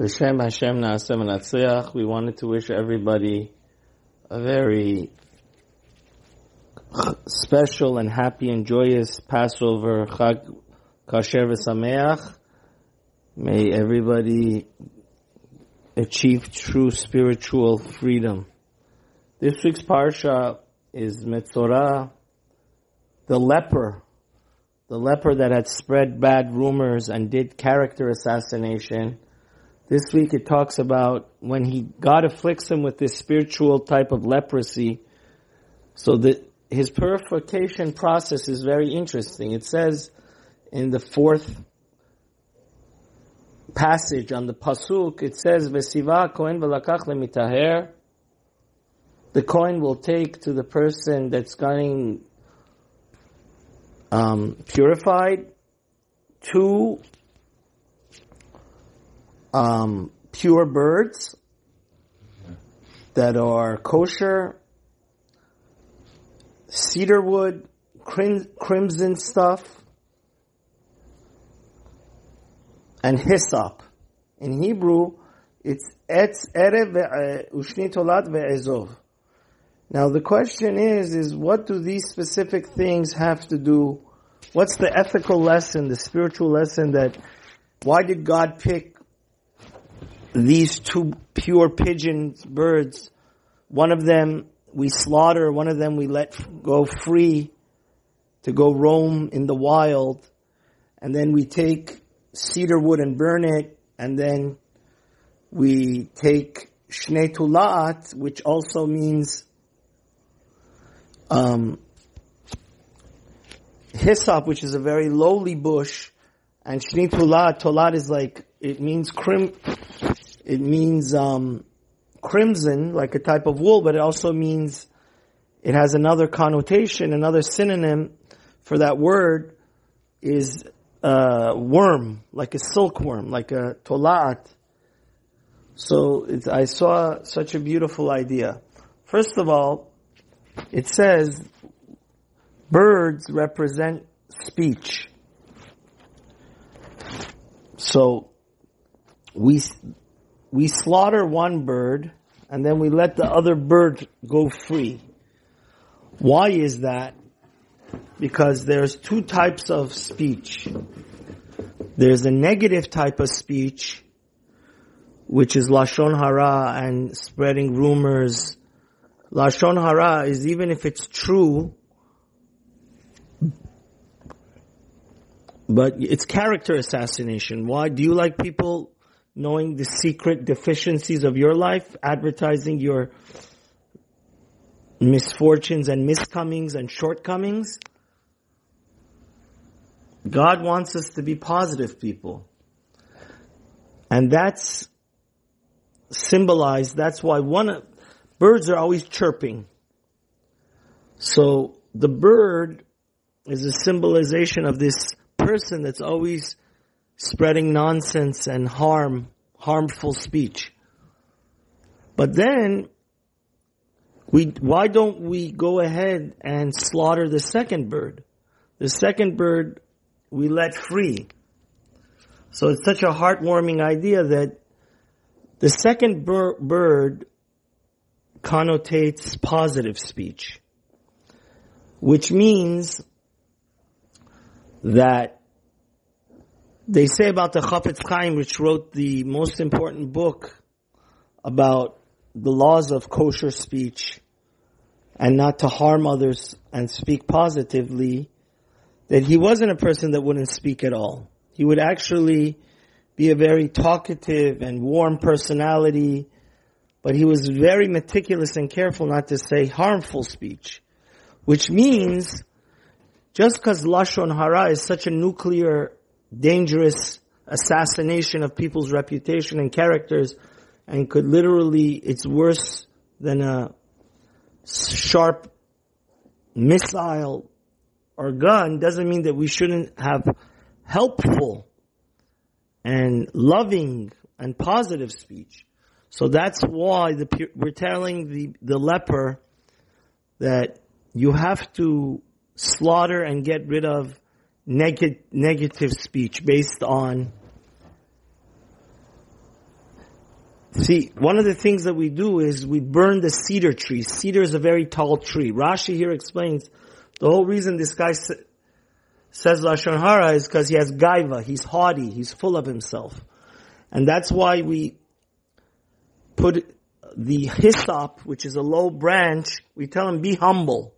B'Shem Hashem Naaseh V'Natzliach, we wanted to wish everybody a very special and happy and joyous Passover Chag Kasher V'Sameach. May everybody achieve true spiritual freedom. This week's parsha is Metzora, the leper, the leper that had spread bad rumors and did character assassination. This week it talks about when he, God afflicts him with this spiritual type of leprosy. So that his purification process is very interesting. It says in the fourth passage on the pasuk, it says, "Vesiva kohen v'lakach lemitaher." The kohen will take to the person that's getting um, purified two um, pure birds that are kosher, cedar wood, crim- crimson stuff, and hyssop. In Hebrew, it's etz erez ushni tolat ve'ezov. Now the question is, is what do these specific things have to do? What's the ethical lesson, the spiritual lesson that, why did God pick these two pure pigeon birds? One of them we slaughter, one of them we let go free to go roam in the wild, and then we take cedar wood and burn it, and then we take shnei which also means um, hyssop, which is a very lowly bush, and shnei tulat, tulat is like it means crim, it means um, crimson, like a type of wool, but it also means it has another connotation, another synonym for that word is a worm, like a silkworm, like a tolat. So I saw such a beautiful idea. First of all, it says birds represent speech. So we we slaughter one bird and then we let the other bird go free. Why is that? Because there's two types of speech. There's a negative type of speech, which is lashon hara and spreading rumors. Lashon hara is even if it's true, but it's character assassination. Why? Do you like people knowing the secret deficiencies of your life, advertising your misfortunes and miscomings and shortcomings. God wants us to be positive people. And that's symbolized, that's why one, birds are always chirping. So the bird is a symbolization of this person that's always spreading nonsense and harm, harmful speech. But then, we, why don't we go ahead and slaughter the second bird? The second bird we let free. So it's such a heartwarming idea that the second bir- bird connotates positive speech, which means that they say about the Chafetz Chaim, which wrote the most important book about the laws of kosher speech and not to harm others and speak positively, that he wasn't a person that wouldn't speak at all. He would actually be a very talkative and warm personality, but he was very meticulous and careful not to say harmful speech, which means just because Lashon Hara is such a nuclear dangerous assassination of people's reputation and characters and could literally, it's worse than a sharp missile or gun doesn't mean that we shouldn't have helpful and loving and positive speech. So that's why the, we're telling the, the leper that you have to slaughter and get rid of neg- negative speech based on See, one of the things that we do is we burn the cedar tree. Cedar is a very tall tree. Rashi here explains the whole reason this guy sa- says Lashon Hara is because he has gaiva. He's haughty. He's full of himself. And that's why we put the hyssop, which is a low branch, we tell him be humble.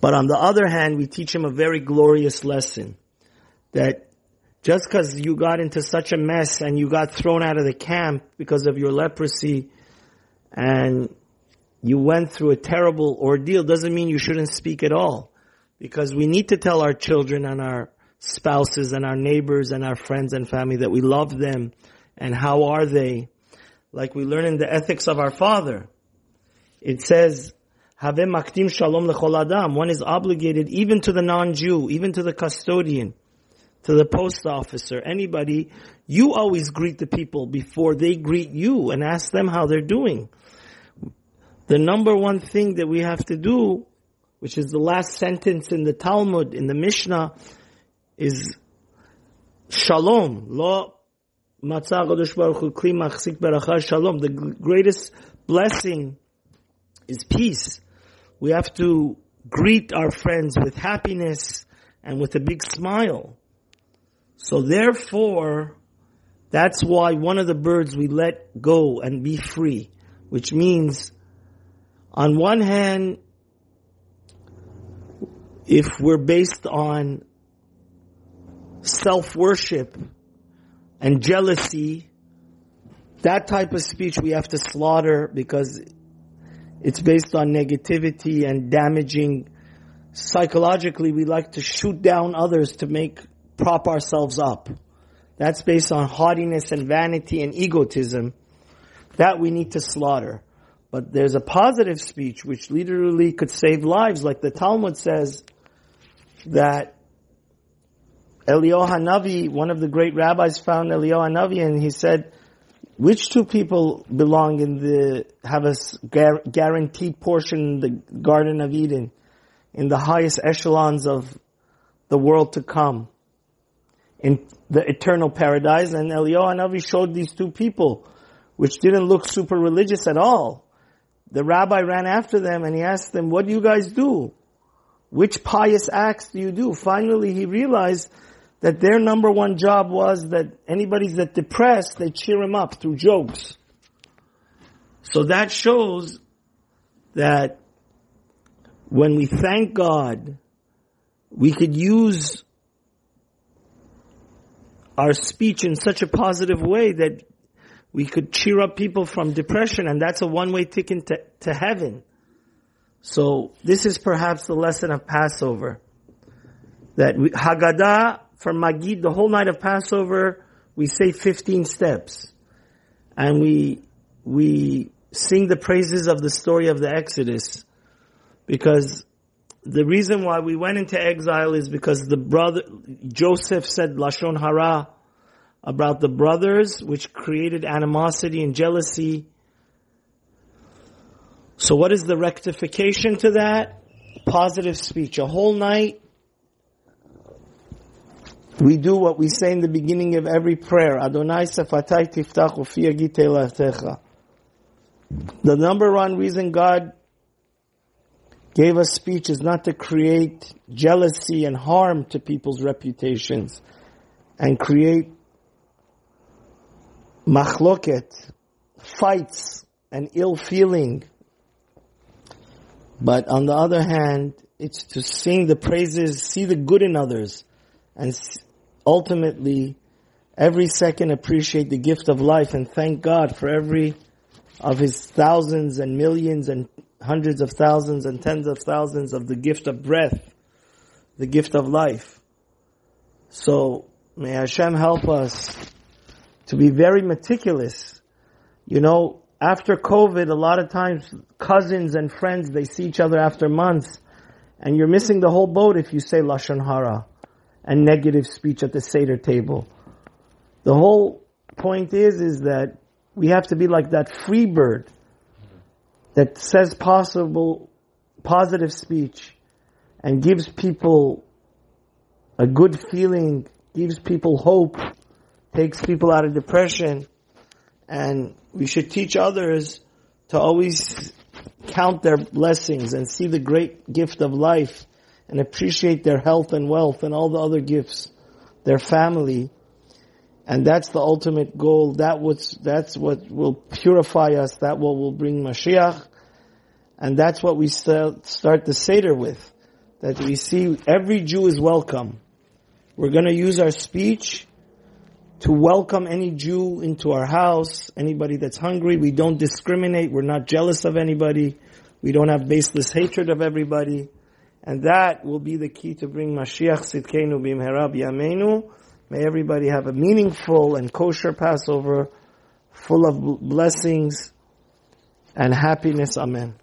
But on the other hand, we teach him a very glorious lesson that just because you got into such a mess and you got thrown out of the camp because of your leprosy and you went through a terrible ordeal doesn't mean you shouldn't speak at all. Because we need to tell our children and our spouses and our neighbors and our friends and family that we love them and how are they like we learn in the ethics of our father. It says, Have maktim shalom lechol adam. One is obligated even to the non-Jew, even to the custodian, to the post officer, anybody. You always greet the people before they greet you and ask them how they're doing. The number one thing that we have to do, which is the last sentence in the Talmud, in the Mishnah, is shalom. Lo Matzah Baruch Kli Machzik Shalom. The greatest blessing is peace. We have to greet our friends with happiness and with a big smile. So therefore, that's why one of the birds we let go and be free, which means on one hand, if we're based on self-worship, and jealousy, that type of speech we have to slaughter because it's based on negativity and damaging. Psychologically, we like to shoot down others to make, prop ourselves up. That's based on haughtiness and vanity and egotism. That we need to slaughter. But there's a positive speech which literally could save lives, like the Talmud says that Eliyahu Hanavi, one of the great rabbis found Eliyahu Hanavi and he said, which two people belong in the, have a guaranteed portion in the Garden of Eden, in the highest echelons of the world to come, in the eternal paradise? And Eliyahu Hanavi showed these two people, which didn't look super religious at all. The rabbi ran after them and he asked them, what do you guys do? Which pious acts do you do? Finally he realized that their number one job was that anybody's that depressed, they cheer him up through jokes. So that shows that when we thank God, we could use our speech in such a positive way that we could cheer up people from depression and that's a one-way ticket to, to heaven. So this is perhaps the lesson of Passover. That we, Haggadah for Magid, the whole night of Passover, we say 15 steps. And we, we sing the praises of the story of the Exodus. Because the reason why we went into exile is because the brother, Joseph said Lashon Hara about the brothers, which created animosity and jealousy. So what is the rectification to that? Positive speech. A whole night we do what we say in the beginning of every prayer. Adonai sefatai tiftach The number one reason God gave us speech is not to create jealousy and harm to people's reputations and create machloket, fights and ill feeling. But on the other hand, it's to sing the praises, see the good in others, and ultimately every second appreciate the gift of life and thank God for every of his thousands and millions and hundreds of thousands and tens of thousands of the gift of breath, the gift of life. So may Hashem help us to be very meticulous. You know, after COVID, a lot of times cousins and friends, they see each other after months and you're missing the whole boat if you say Lashon Hara and negative speech at the Seder table. The whole point is, is that we have to be like that free bird that says possible, positive speech and gives people a good feeling, gives people hope, takes people out of depression. And we should teach others to always count their blessings and see the great gift of life and appreciate their health and wealth and all the other gifts, their family. And that's the ultimate goal. That was, that's what will purify us. That what will bring Mashiach. And that's what we start the Seder with. That we see every Jew is welcome. We're going to use our speech to welcome any Jew into our house, anybody that's hungry. We don't discriminate. We're not jealous of anybody. We don't have baseless hatred of everybody. And that will be the key to bring Mashiach Sidkenu Bimhera B'Yameinu. May everybody have a meaningful and kosher Passover full of blessings and happiness. Amen.